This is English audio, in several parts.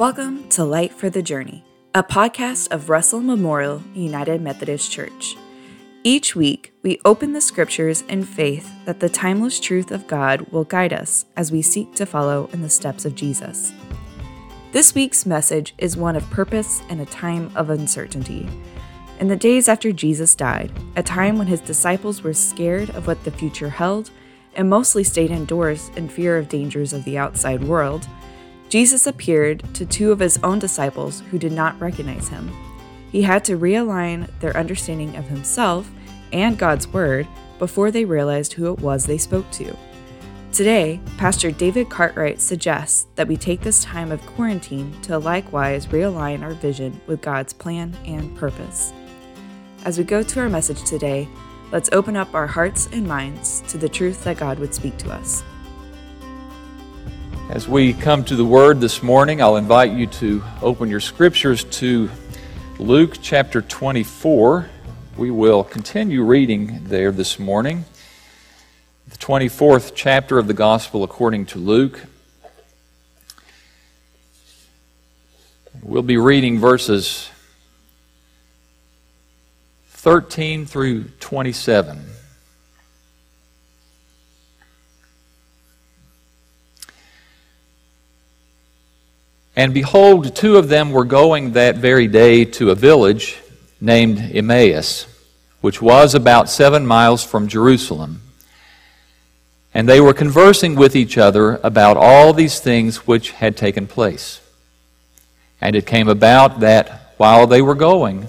Welcome to Light for the Journey, a podcast of Russell Memorial United Methodist Church. Each week, we open the scriptures in faith that the timeless truth of God will guide us as we seek to follow in the steps of Jesus. This week's message is one of purpose in a time of uncertainty. In the days after Jesus died, a time when his disciples were scared of what the future held and mostly stayed indoors in fear of dangers of the outside world, Jesus appeared to two of his own disciples who did not recognize him. He had to realign their understanding of himself and God's word before they realized who it was they spoke to. Today, Pastor David Cartwright suggests that we take this time of quarantine to likewise realign our vision with God's plan and purpose. As we go to our message today, let's open up our hearts and minds to the truth that God would speak to us. As we come to the Word this morning, I'll invite you to open your scriptures to Luke chapter 24. We will continue reading there this morning. The 24th chapter of the Gospel according to Luke. We'll be reading verses 13 through 27. And behold, two of them were going that very day to a village named Emmaus, which was about seven miles from Jerusalem. And they were conversing with each other about all these things which had taken place. And it came about that while they were going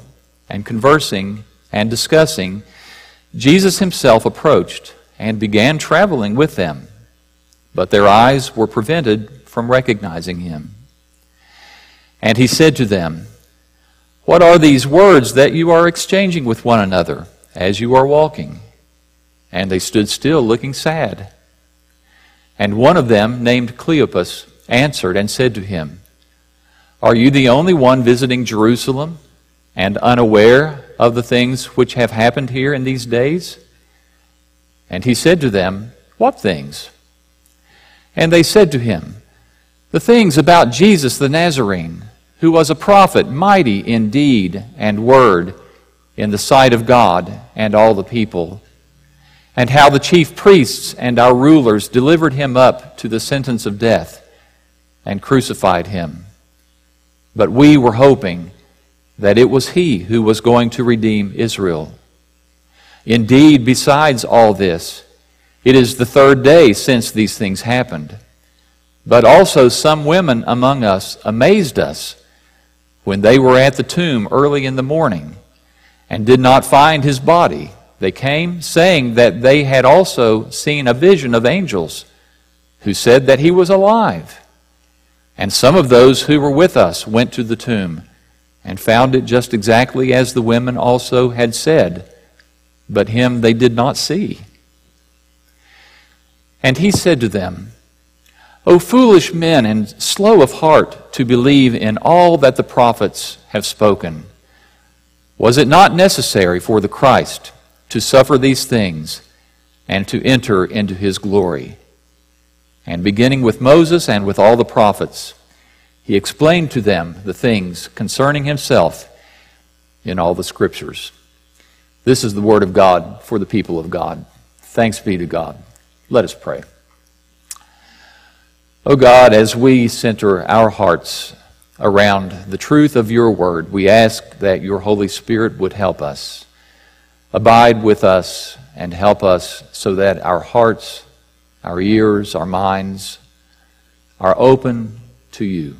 and conversing and discussing, Jesus himself approached and began traveling with them. But their eyes were prevented from recognizing him. And he said to them, What are these words that you are exchanging with one another as you are walking? And they stood still, looking sad. And one of them, named Cleopas, answered and said to him, Are you the only one visiting Jerusalem and unaware of the things which have happened here in these days? And he said to them, What things? And they said to him, The things about Jesus the Nazarene who was a prophet, mighty in deed and word in the sight of God and all the people, and how the chief priests and our rulers delivered him up to the sentence of death and crucified him. But we were hoping that it was he who was going to redeem Israel. Indeed, besides all this, it is the third day since these things happened. But also some women among us amazed us when they were at the tomb early in the morning and did not find his body, they came saying that they had also seen a vision of angels who said that he was alive. And some of those who were with us went to the tomb and found it just exactly as the women also had said, but him they did not see. And he said to them, O foolish men and slow of heart to believe in all that the prophets have spoken. Was it not necessary for the Christ to suffer these things and to enter into his glory? And beginning with Moses and with all the prophets, he explained to them the things concerning himself in all the scriptures. This is the word of God for the people of God. Thanks be to God. Let us pray. O oh God, as we center our hearts around the truth of your word, we ask that your Holy Spirit would help us, abide with us, and help us so that our hearts, our ears, our minds are open to you.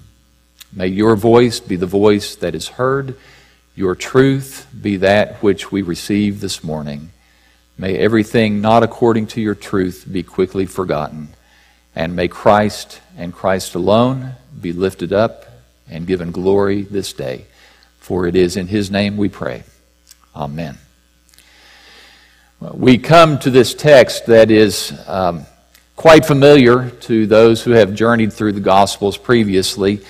May your voice be the voice that is heard, your truth be that which we receive this morning. May everything not according to your truth be quickly forgotten. And may Christ and Christ alone be lifted up and given glory this day. For it is in his name we pray. Amen. We come to this text that is um, quite familiar to those who have journeyed through the Gospels previously.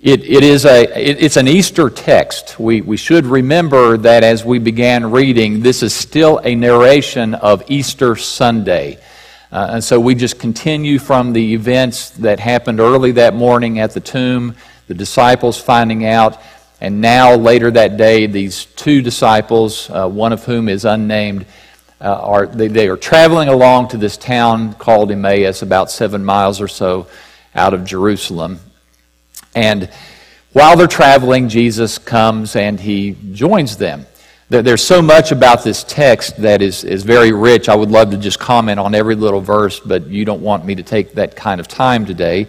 It, it is a, it, it's an Easter text. We, we should remember that as we began reading, this is still a narration of Easter Sunday. Uh, and so we just continue from the events that happened early that morning at the tomb. the disciples finding out, and now later that day, these two disciples, uh, one of whom is unnamed, uh, are they, they are traveling along to this town called Emmaus, about seven miles or so out of Jerusalem. And while they're traveling, Jesus comes and he joins them. There's so much about this text that is, is very rich. I would love to just comment on every little verse, but you don't want me to take that kind of time today.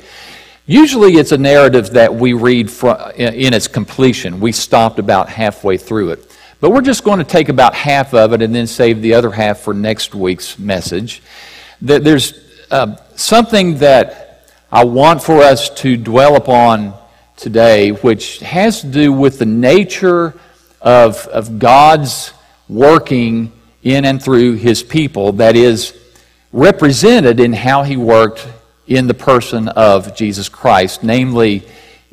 Usually, it's a narrative that we read in its completion. We stopped about halfway through it. But we're just going to take about half of it and then save the other half for next week's message. There's uh, something that I want for us to dwell upon today, which has to do with the nature of, of God's working in and through his people that is represented in how he worked in the person of Jesus Christ, namely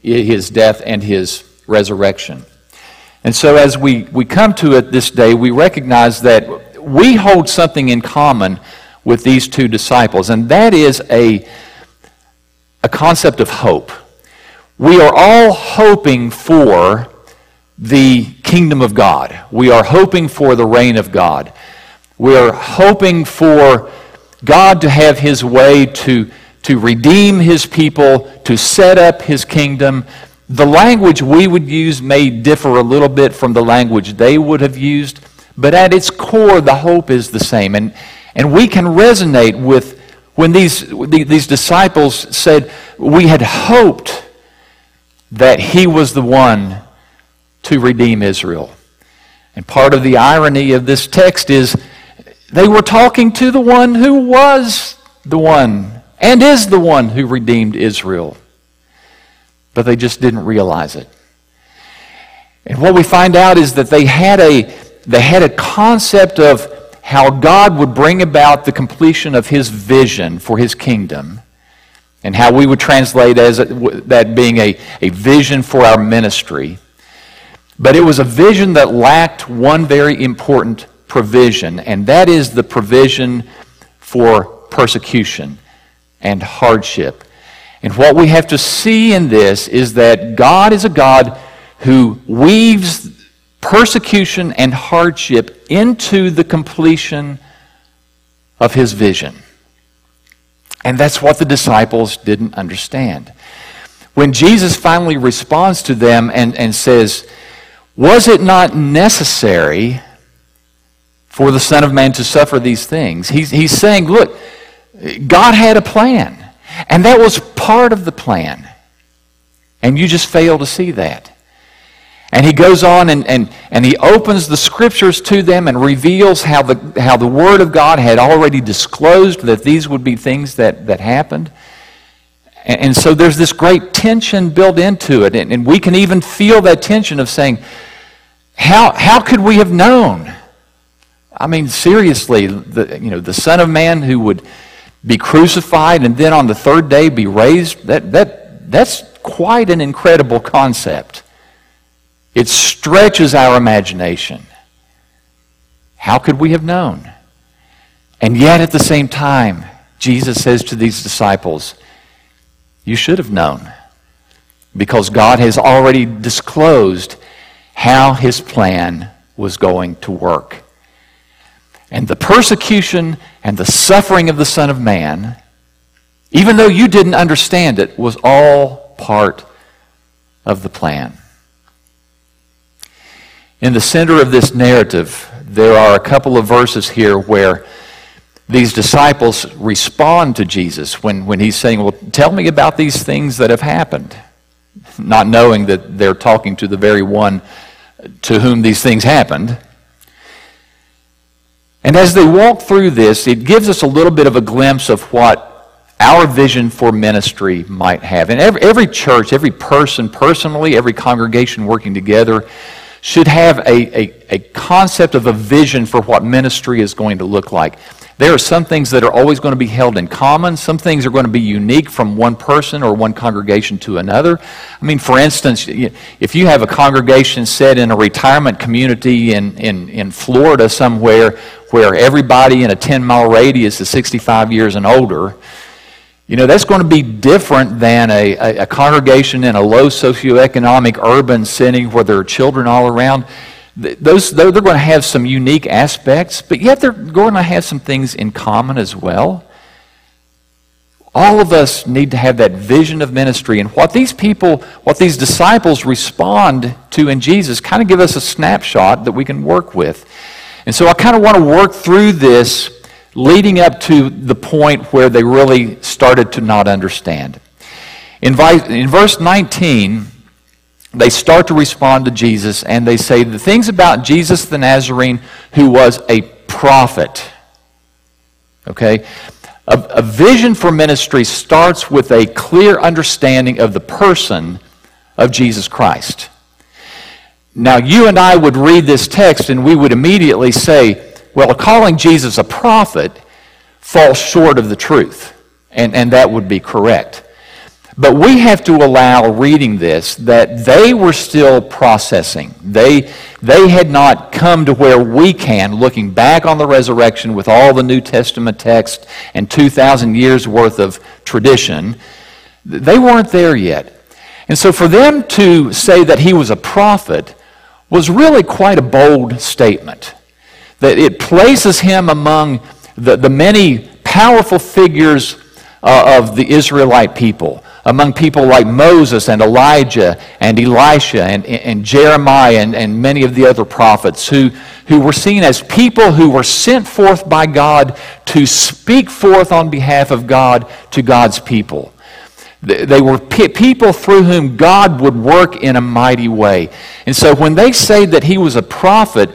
his death and his resurrection. And so, as we, we come to it this day, we recognize that we hold something in common with these two disciples, and that is a, a concept of hope. We are all hoping for the kingdom of God. We are hoping for the reign of God. We are hoping for God to have his way to, to redeem his people, to set up his kingdom. The language we would use may differ a little bit from the language they would have used, but at its core, the hope is the same. And, and we can resonate with when these, these disciples said, We had hoped that he was the one to redeem Israel. And part of the irony of this text is they were talking to the one who was the one and is the one who redeemed Israel. But they just didn't realize it. And what we find out is that they had a, they had a concept of how God would bring about the completion of his vision for his kingdom and how we would translate as that being a, a vision for our ministry. But it was a vision that lacked one very important provision, and that is the provision for persecution and hardship. And what we have to see in this is that God is a God who weaves persecution and hardship into the completion of his vision. And that's what the disciples didn't understand. When Jesus finally responds to them and, and says, was it not necessary for the Son of Man to suffer these things? He's, he's saying, look, God had a plan, and that was part of the plan. And you just fail to see that. And he goes on and, and, and he opens the scriptures to them and reveals how the, how the Word of God had already disclosed that these would be things that, that happened. And, and so there's this great tension built into it. And, and we can even feel that tension of saying, how, how could we have known? I mean, seriously, the, you know, the Son of Man who would be crucified and then on the third day be raised, that, that, that's quite an incredible concept. It stretches our imagination. How could we have known? And yet, at the same time, Jesus says to these disciples, You should have known because God has already disclosed how his plan was going to work. And the persecution and the suffering of the Son of Man, even though you didn't understand it, was all part of the plan. In the center of this narrative, there are a couple of verses here where these disciples respond to Jesus when, when he's saying, Well, tell me about these things that have happened, not knowing that they're talking to the very one to whom these things happened. And as they walk through this, it gives us a little bit of a glimpse of what our vision for ministry might have. And every, every church, every person personally, every congregation working together should have a, a, a concept of a vision for what ministry is going to look like. There are some things that are always going to be held in common. Some things are going to be unique from one person or one congregation to another. I mean, for instance, if you have a congregation set in a retirement community in, in, in Florida somewhere where everybody in a 10 mile radius is 65 years and older, You know, that's going to be different than a, a, a congregation in a low socioeconomic urban setting where there are children all around. Those, they're going to have some unique aspects, but yet they're going to have some things in common as well. All of us need to have that vision of ministry. And what these people, what these disciples respond to in Jesus, kind of give us a snapshot that we can work with. And so I kind of want to work through this leading up to the point where they really started to not understand. In, in verse 19, they start to respond to Jesus and they say the things about Jesus the Nazarene who was a prophet. Okay? A, a, vision for ministry starts with a clear understanding of the person of Jesus Christ. Now, you and I would read this text and we would immediately say, well, calling Jesus a prophet falls short of the truth. And, and that would be correct. But we have to allow reading this that they were still processing. They, they had not come to where we can, looking back on the resurrection with all the New Testament text and 2,000 years worth of tradition. They weren't there yet. And so for them to say that he was a prophet was really quite a bold statement. That it places him among the, the many powerful figures uh, of the Israelite people among people like Moses and Elijah and Elisha and, and Jeremiah and, and many of the other prophets who, who were seen as people who were sent forth by God to speak forth on behalf of God to God's people. They were people through whom God would work in a mighty way. And so when they say that he was a prophet,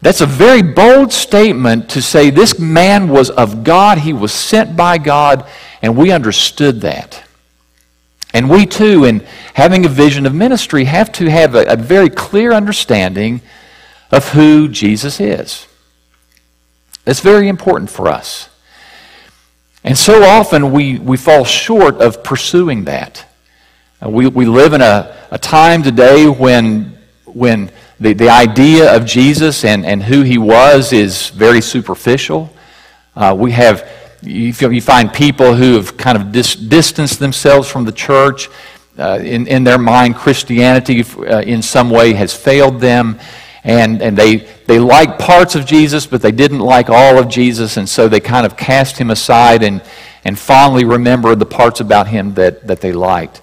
that's a very bold statement to say this man was of God, he was sent by God, and we understood that. And we too, in having a vision of ministry, have to have a, a very clear understanding of who Jesus is. That's very important for us. And so often we, we fall short of pursuing that. Uh, we, we live in a, a time today when, when the, the idea of Jesus and, and who he was is very superficial. Uh, we have you, you find people who have kind of dis- distanced themselves from the church. Uh, in, in their mind, Christianity uh, in some way has failed them. And, and they, they like parts of Jesus, but they didn't like all of Jesus. And so they kind of cast him aside and, and fondly remember the parts about him that, that they liked.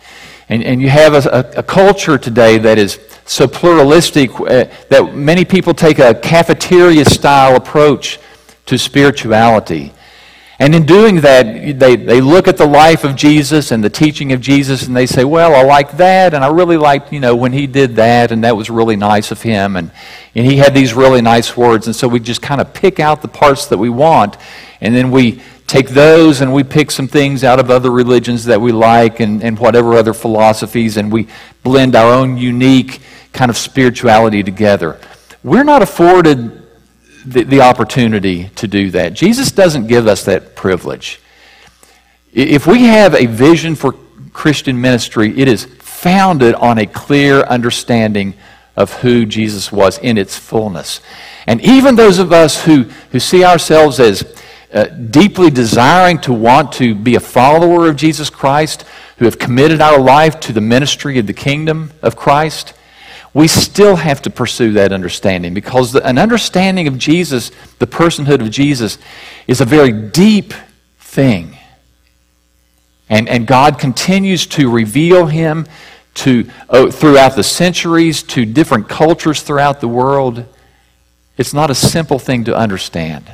And, and you have a, a, a culture today that is so pluralistic uh, that many people take a cafeteria style approach to spirituality. And in doing that, they, they look at the life of Jesus and the teaching of Jesus and they say, well, I like that and I really liked, you know, when he did that and that was really nice of him and, and he had these really nice words. And so we just kind of pick out the parts that we want and then we take those and we pick some things out of other religions that we like and, and whatever other philosophies and we blend our own unique kind of spirituality together. We're not afforded the, the opportunity to do that. Jesus doesn't give us that privilege. If we have a vision for Christian ministry, it is founded on a clear understanding of who Jesus was in its fullness. And even those of us who, who see ourselves as uh, deeply desiring to want to be a follower of Jesus Christ, who have committed our life to the ministry of the kingdom of Christ, we still have to pursue that understanding because the, an understanding of Jesus, the personhood of Jesus, is a very deep thing. And, and God continues to reveal him to, oh, throughout the centuries to different cultures throughout the world. It's not a simple thing to understand.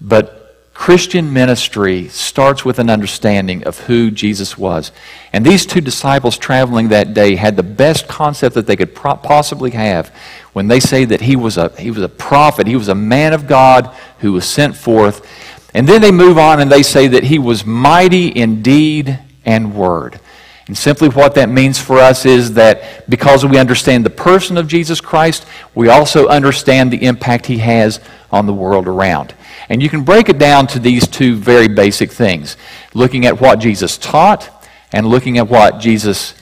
But Christian ministry starts with an understanding of who Jesus was. And these two disciples traveling that day had the best concept that they could pro- possibly have when they say that he was, a, he was a prophet, he was a man of God who was sent forth. And then they move on and they say that he was mighty in deed and word. And simply what that means for us is that because we understand the person of Jesus Christ, we also understand the impact he has on the world around. And you can break it down to these two very basic things looking at what Jesus taught and looking at what Jesus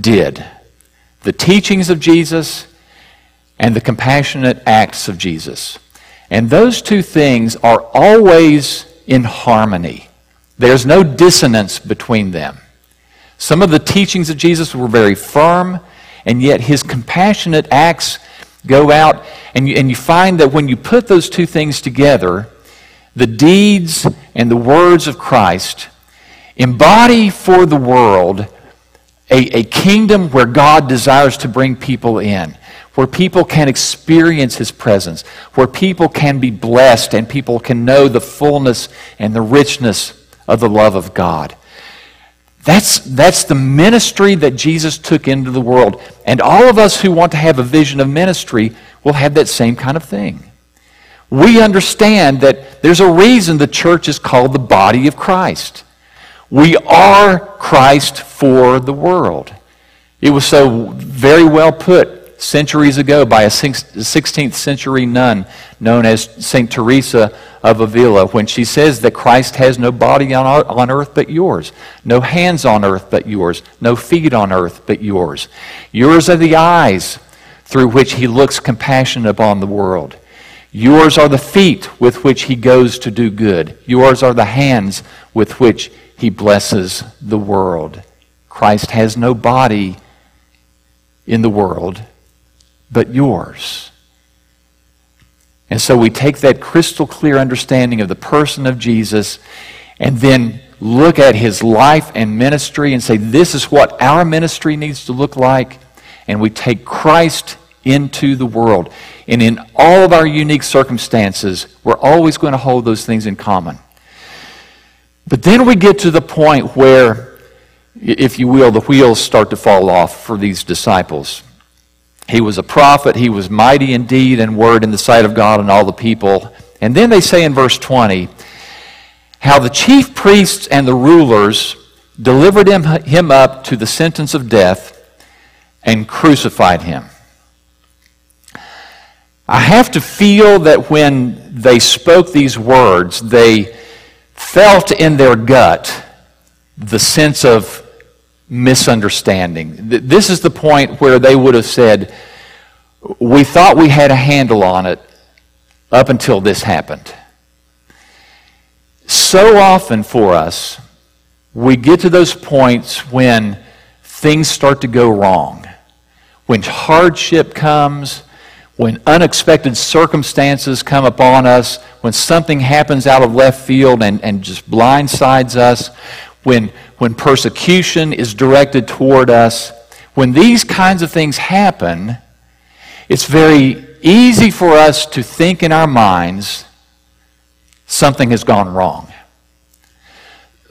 did. The teachings of Jesus and the compassionate acts of Jesus. And those two things are always in harmony. There's no dissonance between them. Some of the teachings of Jesus were very firm, and yet his compassionate acts go out, and you, and you find that when you put those two things together, the deeds and the words of Christ embody for the world a, a kingdom where God desires to bring people in, where people can experience his presence, where people can be blessed and people can know the fullness and the richness of the love of God. That's, that's the ministry that Jesus took into the world. And all of us who want to have a vision of ministry will have that same kind of thing. We understand that there's a reason the church is called the body of Christ. We are Christ for the world. It was so very well put centuries ago by a 16th century nun known as St. Teresa of Avila when she says that Christ has no body on, on earth but yours, no hands on earth but yours, no feet on earth but yours. Yours are the eyes through which he looks compassion upon the world. Yours are the feet with which he goes to do good. Yours are the hands with which he blesses the world. Christ has no body in the world but yours. And so we take that crystal clear understanding of the person of Jesus and then look at his life and ministry and say, this is what our ministry needs to look like. And we take Christ into the world. And in all of our unique circumstances, we're always going to hold those things in common. But then we get to the point where, if you will, the wheels start to fall off for these disciples. He was a prophet. He was mighty indeed in and word in the sight of God and all the people. And then they say in verse 20 how the chief priests and the rulers delivered him, him up to the sentence of death and crucified him. I have to feel that when they spoke these words, they felt in their gut the sense of misunderstanding. This is the point where they would have said, We thought we had a handle on it up until this happened. So often for us, we get to those points when things start to go wrong. When hardship comes, when unexpected circumstances come upon us, when something happens out of left field and, and just blindsides us, when when persecution is directed toward us, when these kinds of things happen, it's very easy for us to think in our minds something has gone wrong.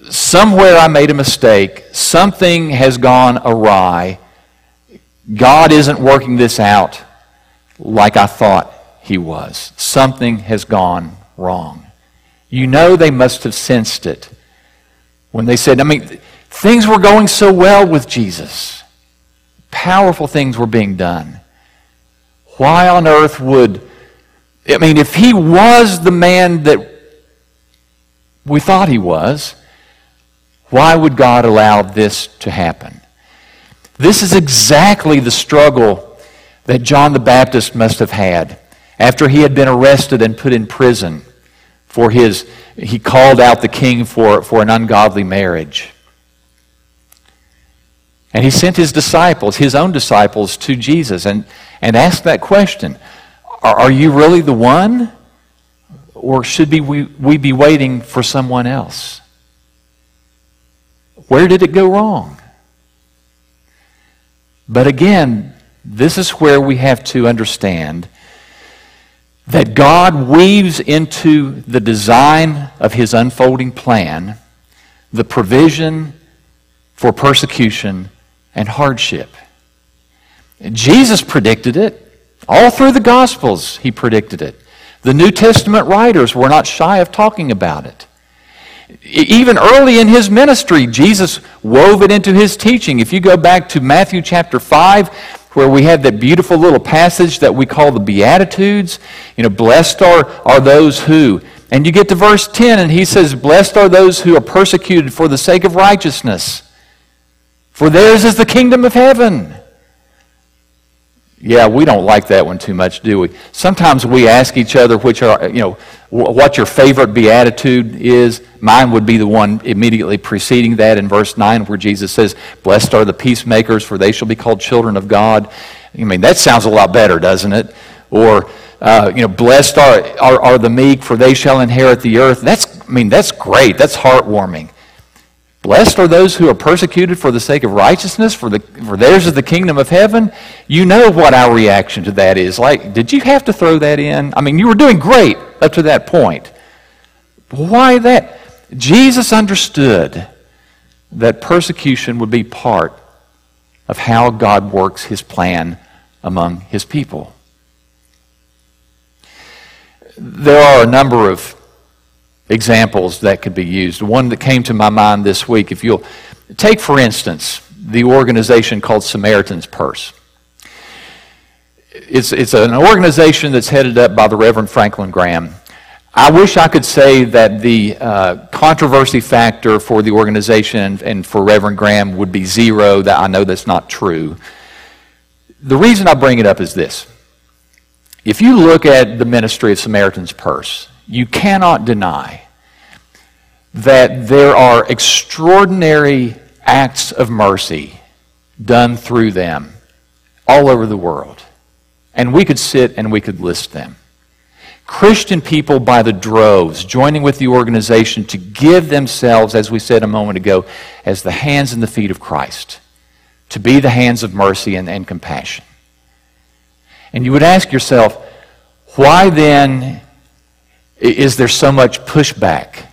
Somewhere I made a mistake. Something has gone awry. God isn't working this out like I thought He was. Something has gone wrong. You know they must have sensed it when they said, I mean, things were going so well with Jesus. Powerful things were being done. Why on earth would, I mean, if he was the man that we thought he was, why would God allow this to happen? This is exactly the struggle that John the Baptist must have had after he had been arrested and put in prison for his he called out the king for, for an ungodly marriage. And he sent his disciples, his own disciples, to Jesus and, and asked that question Are, are you really the one? Or should be, we, we be waiting for someone else? Where did it go wrong? But again, this is where we have to understand that God weaves into the design of his unfolding plan the provision for persecution and hardship. Jesus predicted it. All through the Gospels, he predicted it. The New Testament writers were not shy of talking about it. Even early in his ministry, Jesus wove it into his teaching. If you go back to Matthew chapter 5, where we have that beautiful little passage that we call the Beatitudes. You know, blessed are, are those who. And you get to verse 10, and he says, Blessed are those who are persecuted for the sake of righteousness, for theirs is the kingdom of heaven. Yeah, we don't like that one too much, do we? Sometimes we ask each other which are, you know, what your favorite beatitude is. Mine would be the one immediately preceding that in verse 9 where Jesus says, Blessed are the peacemakers, for they shall be called children of God. I mean, that sounds a lot better, doesn't it? Or, uh, you know, blessed are, are, are the meek, for they shall inherit the earth. That's, I mean, that's great. That's heartwarming. Blessed are those who are persecuted for the sake of righteousness, for, the, for theirs is the kingdom of heaven. You know what our reaction to that is. Like, did you have to throw that in? I mean, you were doing great up to that point. Why that? Jesus understood that persecution would be part of how God works his plan among his people. There are a number of examples that could be used. One that came to my mind this week, if you'll take, for instance, the organization called Samaritan's Purse. It's, it's an organization that's headed up by the Reverend Franklin Graham. I wish I could say that the uh, controversy factor for the organization and for Reverend Graham would be zero. That I know that's not true. The reason I bring it up is this. If you look at the ministry of Samaritan's Purse, you cannot deny that there are extraordinary acts of mercy done through them all over the world. And we could sit and we could list them. Christian people by the droves joining with the organization to give themselves, as we said a moment ago, as the hands and the feet of Christ, to be the hands of mercy and, and compassion. And you would ask yourself, why then is there so much pushback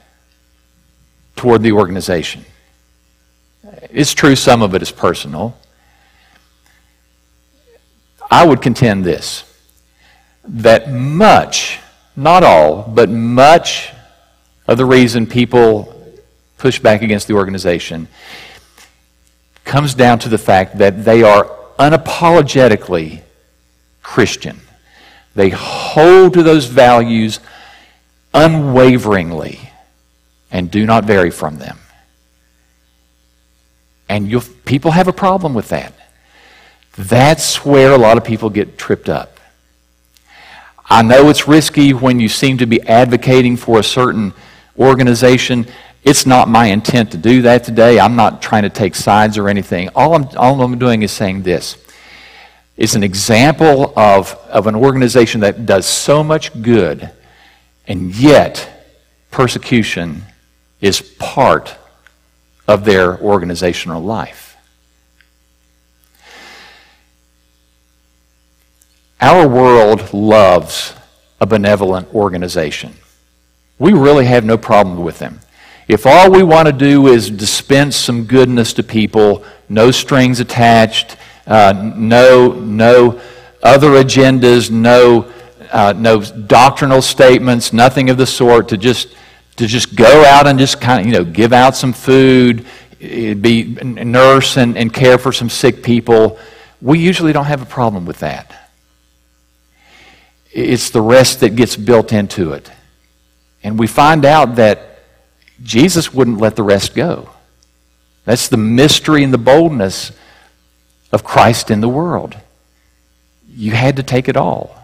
toward the organization? It's true, some of it is personal. I would contend this that much, not all, but much of the reason people push back against the organization comes down to the fact that they are unapologetically Christian. They hold to those values unwaveringly and do not vary from them. And people have a problem with that. That's where a lot of people get tripped up. I know it's risky when you seem to be advocating for a certain organization. It's not my intent to do that today. I'm not trying to take sides or anything. All I'm, all I'm doing is saying this. It's an example of, of an organization that does so much good and yet, persecution is part of their organizational life. Our world loves a benevolent organization. We really have no problem with them. If all we want to do is dispense some goodness to people, no strings attached, uh, no, no other agendas, no uh, no doctrinal statements, nothing of the sort, to just, to just go out and just kind of, you know, give out some food, be nurse and, and care for some sick people. We usually don't have a problem with that. It's the rest that gets built into it. And we find out that Jesus wouldn't let the rest go. That's the mystery and the boldness of Christ in the world. You had to take it all.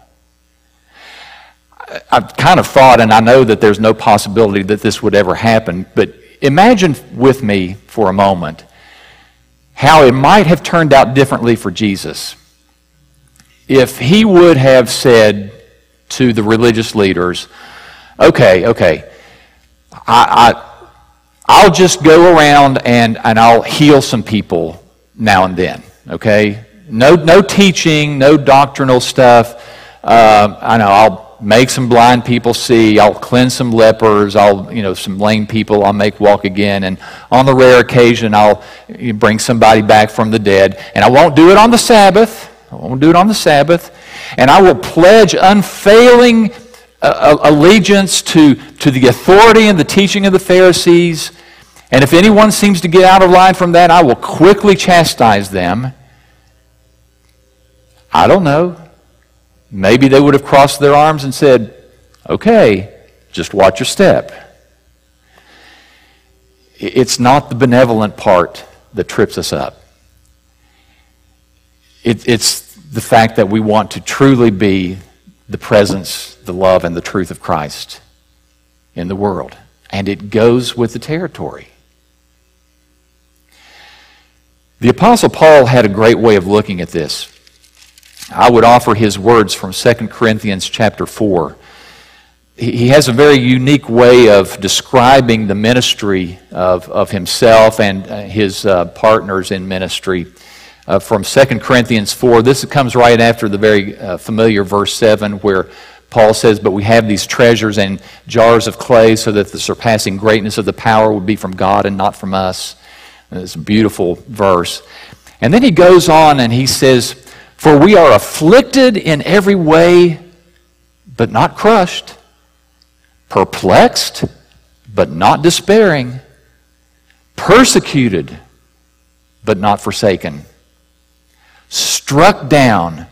I've kind of thought, and I know that there's no possibility that this would ever happen, but imagine with me for a moment how it might have turned out differently for Jesus if he would have said to the religious leaders, okay, okay, I, I, I'll just go around and, and I'll heal some people now and then, okay? No, no teaching, no doctrinal stuff. Uh, I know I'll make some blind people see. I'll cleanse some lepers. I'll, you know, some lame people I'll make walk again. And on the rare occasion, I'll bring somebody back from the dead. And I won't do it on the Sabbath. I won't do it on the Sabbath. And I will pledge unfailing uh, uh allegiance to, to the authority and the teaching of the Pharisees. And if anyone seems to get out of line from that, I will quickly chastise them. I don't know. Maybe they would have crossed their arms and said, okay, just watch your step. It's not the benevolent part that trips us up. It, it's the fact that we want to truly be the presence, the love, and the truth of Christ in the world. And it goes with the territory. The Apostle Paul had a great way of looking at this. I would offer his words from 2 Corinthians chapter 4. He has a very unique way of describing the ministry of, of himself and uh, his uh, partners in ministry. Uh, from 2 Corinthians 4, this comes right after the very uh, familiar verse 7, where Paul says, But we have these treasures in jars of clay so that the surpassing greatness of the power would be from God and not from us. It's a beautiful verse. And then he goes on and he says, For we are afflicted in every way, but not crushed, perplexed, but not despairing, persecuted, but not forsaken, struck down,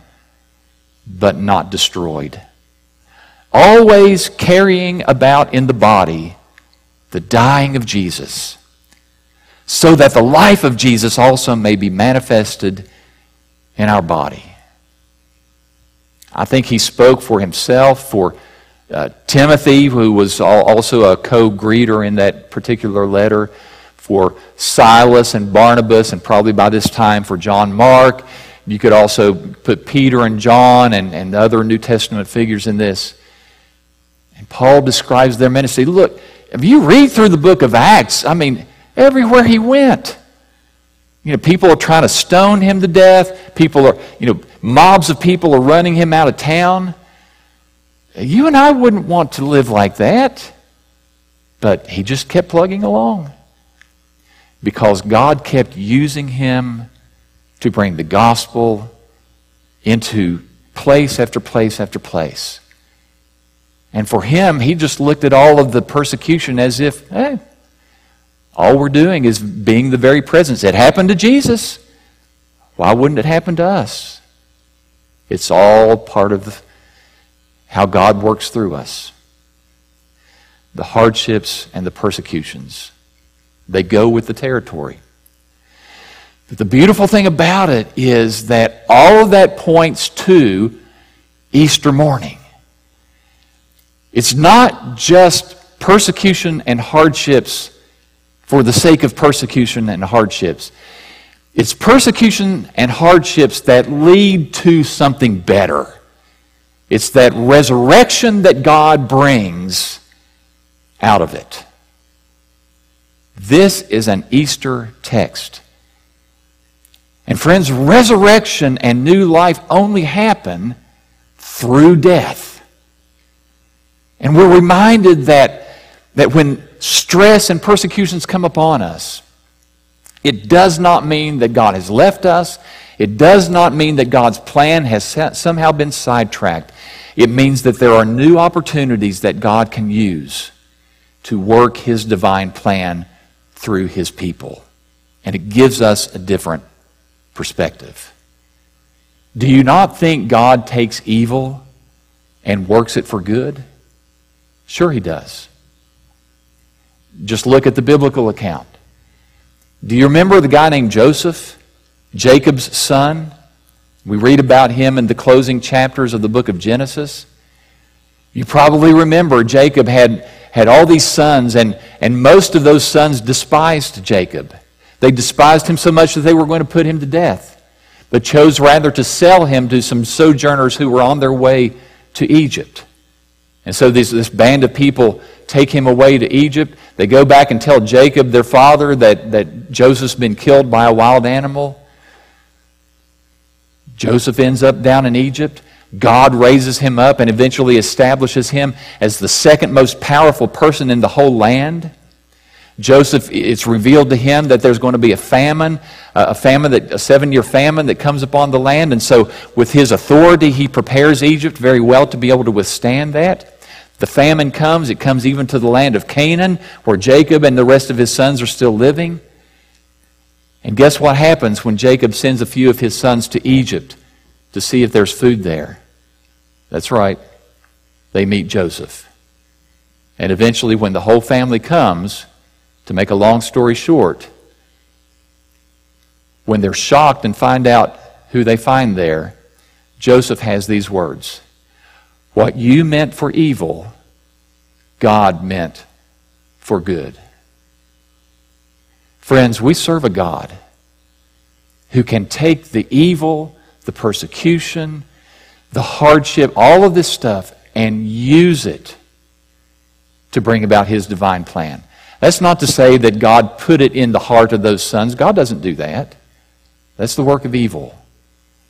but not destroyed, always carrying about in the body the dying of Jesus so that the life of Jesus also may be manifested in our body. I think he spoke for himself, for uh, Timothy, who was also a co greeter in that particular letter, for Silas and Barnabas, and probably by this time for John Mark. You could also put Peter and John and, and other New Testament figures in this. And Paul describes their ministry. Look, if you read through the book of Acts, I mean, everywhere he went. You know, people are trying to stone him to death. People are, you know, mobs of people are running him out of town. You and I wouldn't want to live like that. But he just kept plugging along because God kept using him to bring the gospel into place after place after place. And for him, he just looked at all of the persecution as if, hey, all we're doing is being the very presence. It happened to Jesus. Why wouldn't it happen to us? It's all part of how God works through us. The hardships and the persecutions, they go with the territory. But the beautiful thing about it is that all of that points to Easter morning. It's not just persecution and hardships for the sake of persecution and hardships. It's persecution and hardships that lead to something better. It's that resurrection that God brings out of it. This is an Easter text. And friends, resurrection and new life only happen through death. And we're reminded that, that when stress and persecutions come upon us, it does not mean that God has left us. It does not mean that God's plan has somehow been sidetracked. It means that there are new opportunities that God can use to work His divine plan through His people. And it gives us a different perspective. Do you not think God takes evil and works it for good? Sure, He does. Just look at the biblical account. Do you remember the guy named Joseph, Jacob's son? We read about him in the closing chapters of the book of Genesis. You probably remember Jacob had, had all these sons, and, and most of those sons despised Jacob. They despised him so much that they were going to put him to death, but chose rather to sell him to some sojourners who were on their way to Egypt. And so this, this band of people take him away to Egypt. They go back and tell Jacob, their father, that, that Joseph's been killed by a wild animal. Joseph ends up down in Egypt. God raises him up and eventually establishes him as the second most powerful person in the whole land. Joseph, it's revealed to him that there's going to be a famine, a famine, that, a seven year famine that comes upon the land. And so, with his authority, he prepares Egypt very well to be able to withstand that. The famine comes, it comes even to the land of Canaan, where Jacob and the rest of his sons are still living. And guess what happens when Jacob sends a few of his sons to Egypt to see if there's food there? That's right, they meet Joseph. And eventually, when the whole family comes, to make a long story short, when they're shocked and find out who they find there, Joseph has these words What you meant for evil, God meant for good. Friends, we serve a God who can take the evil, the persecution, the hardship, all of this stuff, and use it to bring about his divine plan. That's not to say that God put it in the heart of those sons. God doesn't do that. That's the work of evil.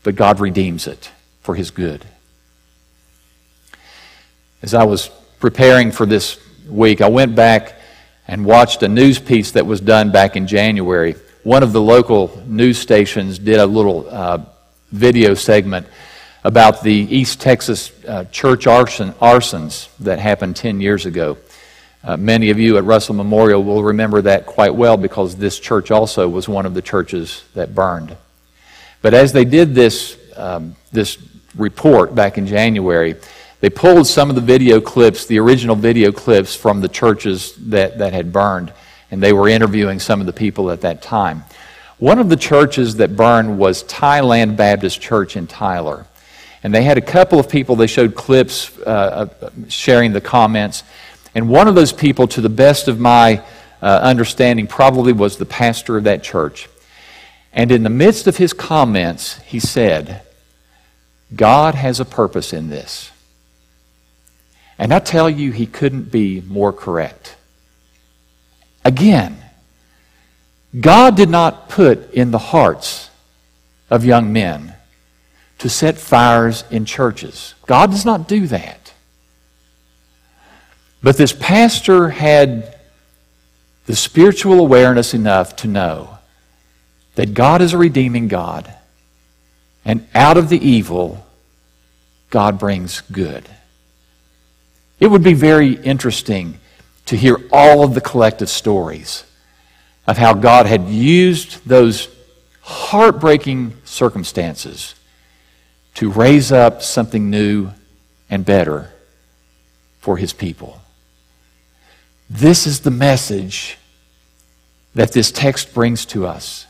But God redeems it for his good. As I was preparing for this week, I went back and watched a news piece that was done back in January. One of the local news stations did a little uh, video segment about the East Texas uh, church arson, arsons that happened 10 years ago. Uh, many of you at Russell Memorial will remember that quite well because this church also was one of the churches that burned. But as they did this, um, this report back in January, they pulled some of the video clips, the original video clips from the churches that, that had burned, and they were interviewing some of the people at that time. One of the churches that burned was Thailand Baptist Church in Tyler. And they had a couple of people, they showed clips uh, sharing the comments. And one of those people, to the best of my uh, understanding, probably was the pastor of that church. And in the midst of his comments, he said, God has a purpose in this. And I tell you, he couldn't be more correct. Again, God did not put in the hearts of young men to set fires in churches. God does not do that. But this pastor had the spiritual awareness enough to know that God is a redeeming God, and out of the evil, God brings good. It would be very interesting to hear all of the collective stories of how God had used those heartbreaking circumstances to raise up something new and better for his people. This is the message that this text brings to us.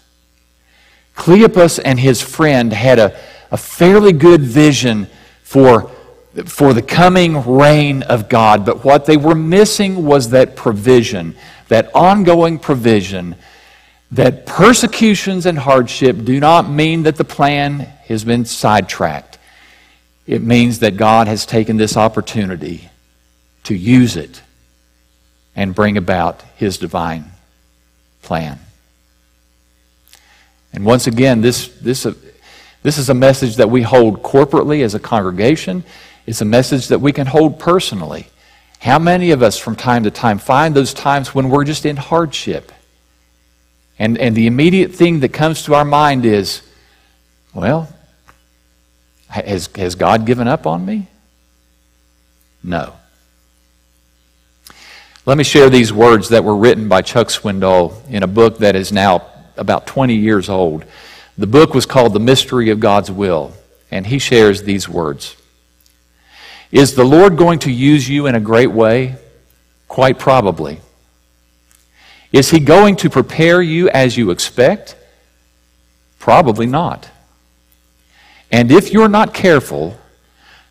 Cleopas and his friend had a, a fairly good vision for, for the coming reign of God, but what they were missing was that provision, that ongoing provision that persecutions and hardship do not mean that the plan has been sidetracked. It means that God has taken this opportunity to use it and bring about his divine plan. And once again, this, this, this is a message that we hold corporately as a congregation. It's a message that we can hold personally. How many of us from time to time find those times when we're just in hardship? And, and the immediate thing that comes to our mind is, well, has, has God given up on me? No. Let me share these words that were written by Chuck Swindoll in a book that is now about 20 years old. The book was called The Mystery of God's Will, and he shares these words Is the Lord going to use you in a great way? Quite probably. Is he going to prepare you as you expect? Probably not. And if you're not careful,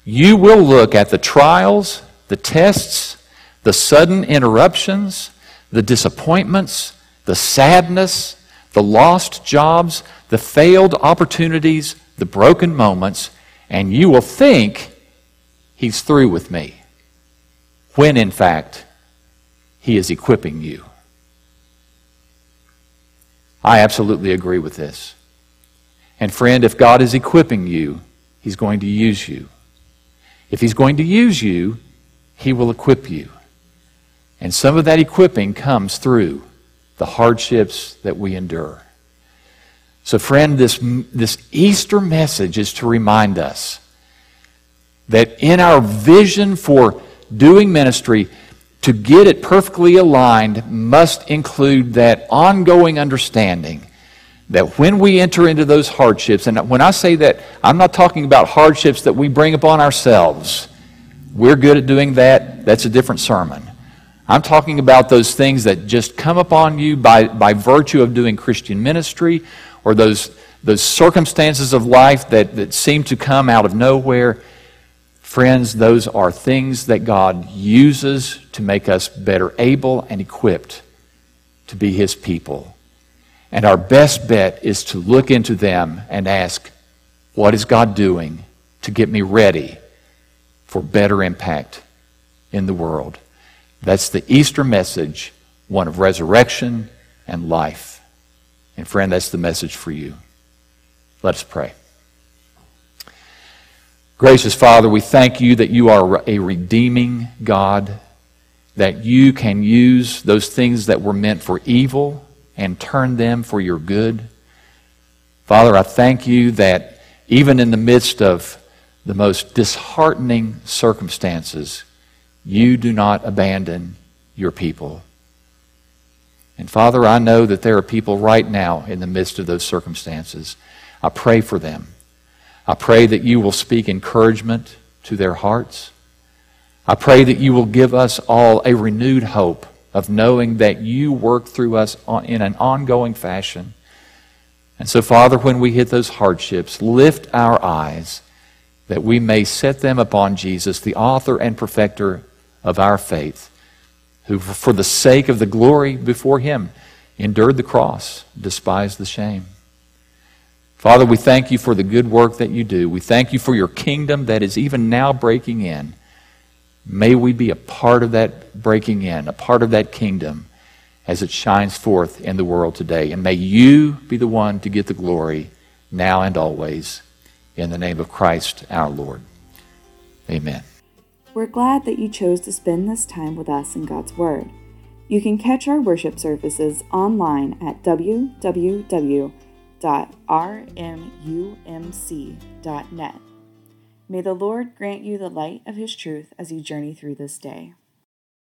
you will look at the trials, the tests, the sudden interruptions, the disappointments, the sadness, the lost jobs, the failed opportunities, the broken moments, and you will think he's through with me. When in fact, he is equipping you. I absolutely agree with this. And friend, if God is equipping you, He's going to use you. If He's going to use you, He will equip you. And some of that equipping comes through the hardships that we endure. So, friend, this, this Easter message is to remind us that in our vision for doing ministry, to get it perfectly aligned must include that ongoing understanding that when we enter into those hardships, and when I say that, I'm not talking about hardships that we bring upon ourselves. We're good at doing that. That's a different sermon. I'm talking about those things that just come upon you by, by virtue of doing Christian ministry or those, those circumstances of life that, that seem to come out of nowhere, friends, those are things that God uses to make us better able and equipped to be His people. And our best bet is to look into them and ask, what is God doing to get me ready for better impact in the world? That's the Easter message, one of resurrection and life. And friend, that's the message for you. Let us pray. Gracious Father, we thank you that you are a redeeming God, that you can use those things that were meant for evil and turn them for your good. Father, I thank you that even in the midst of the most disheartening circumstances, you do not abandon your people. And Father, I know that there are people right now in the midst of those circumstances. I pray for them. I pray that you will speak encouragement to their hearts. I pray that you will give us all a renewed hope of knowing that you work through us in an ongoing fashion. And so, Father, when we hit those hardships, lift our eyes that we may set them upon Jesus, the author and perfecter of our faith, who, for the sake of the glory before him, endured the cross, despised the shame. Father, we thank you for the good work that you do. We thank you for your kingdom that is even now breaking in. May we be a part of that breaking in, a part of that kingdom as it shines forth in the world today. And may you be the one to get the glory now and always. In the name of Christ our Lord. Amen. We're glad that you chose to spend this time with us in God's Word. You can catch our worship services online at www.rmumc.net. May the Lord grant you the light of His truth as you journey through this day.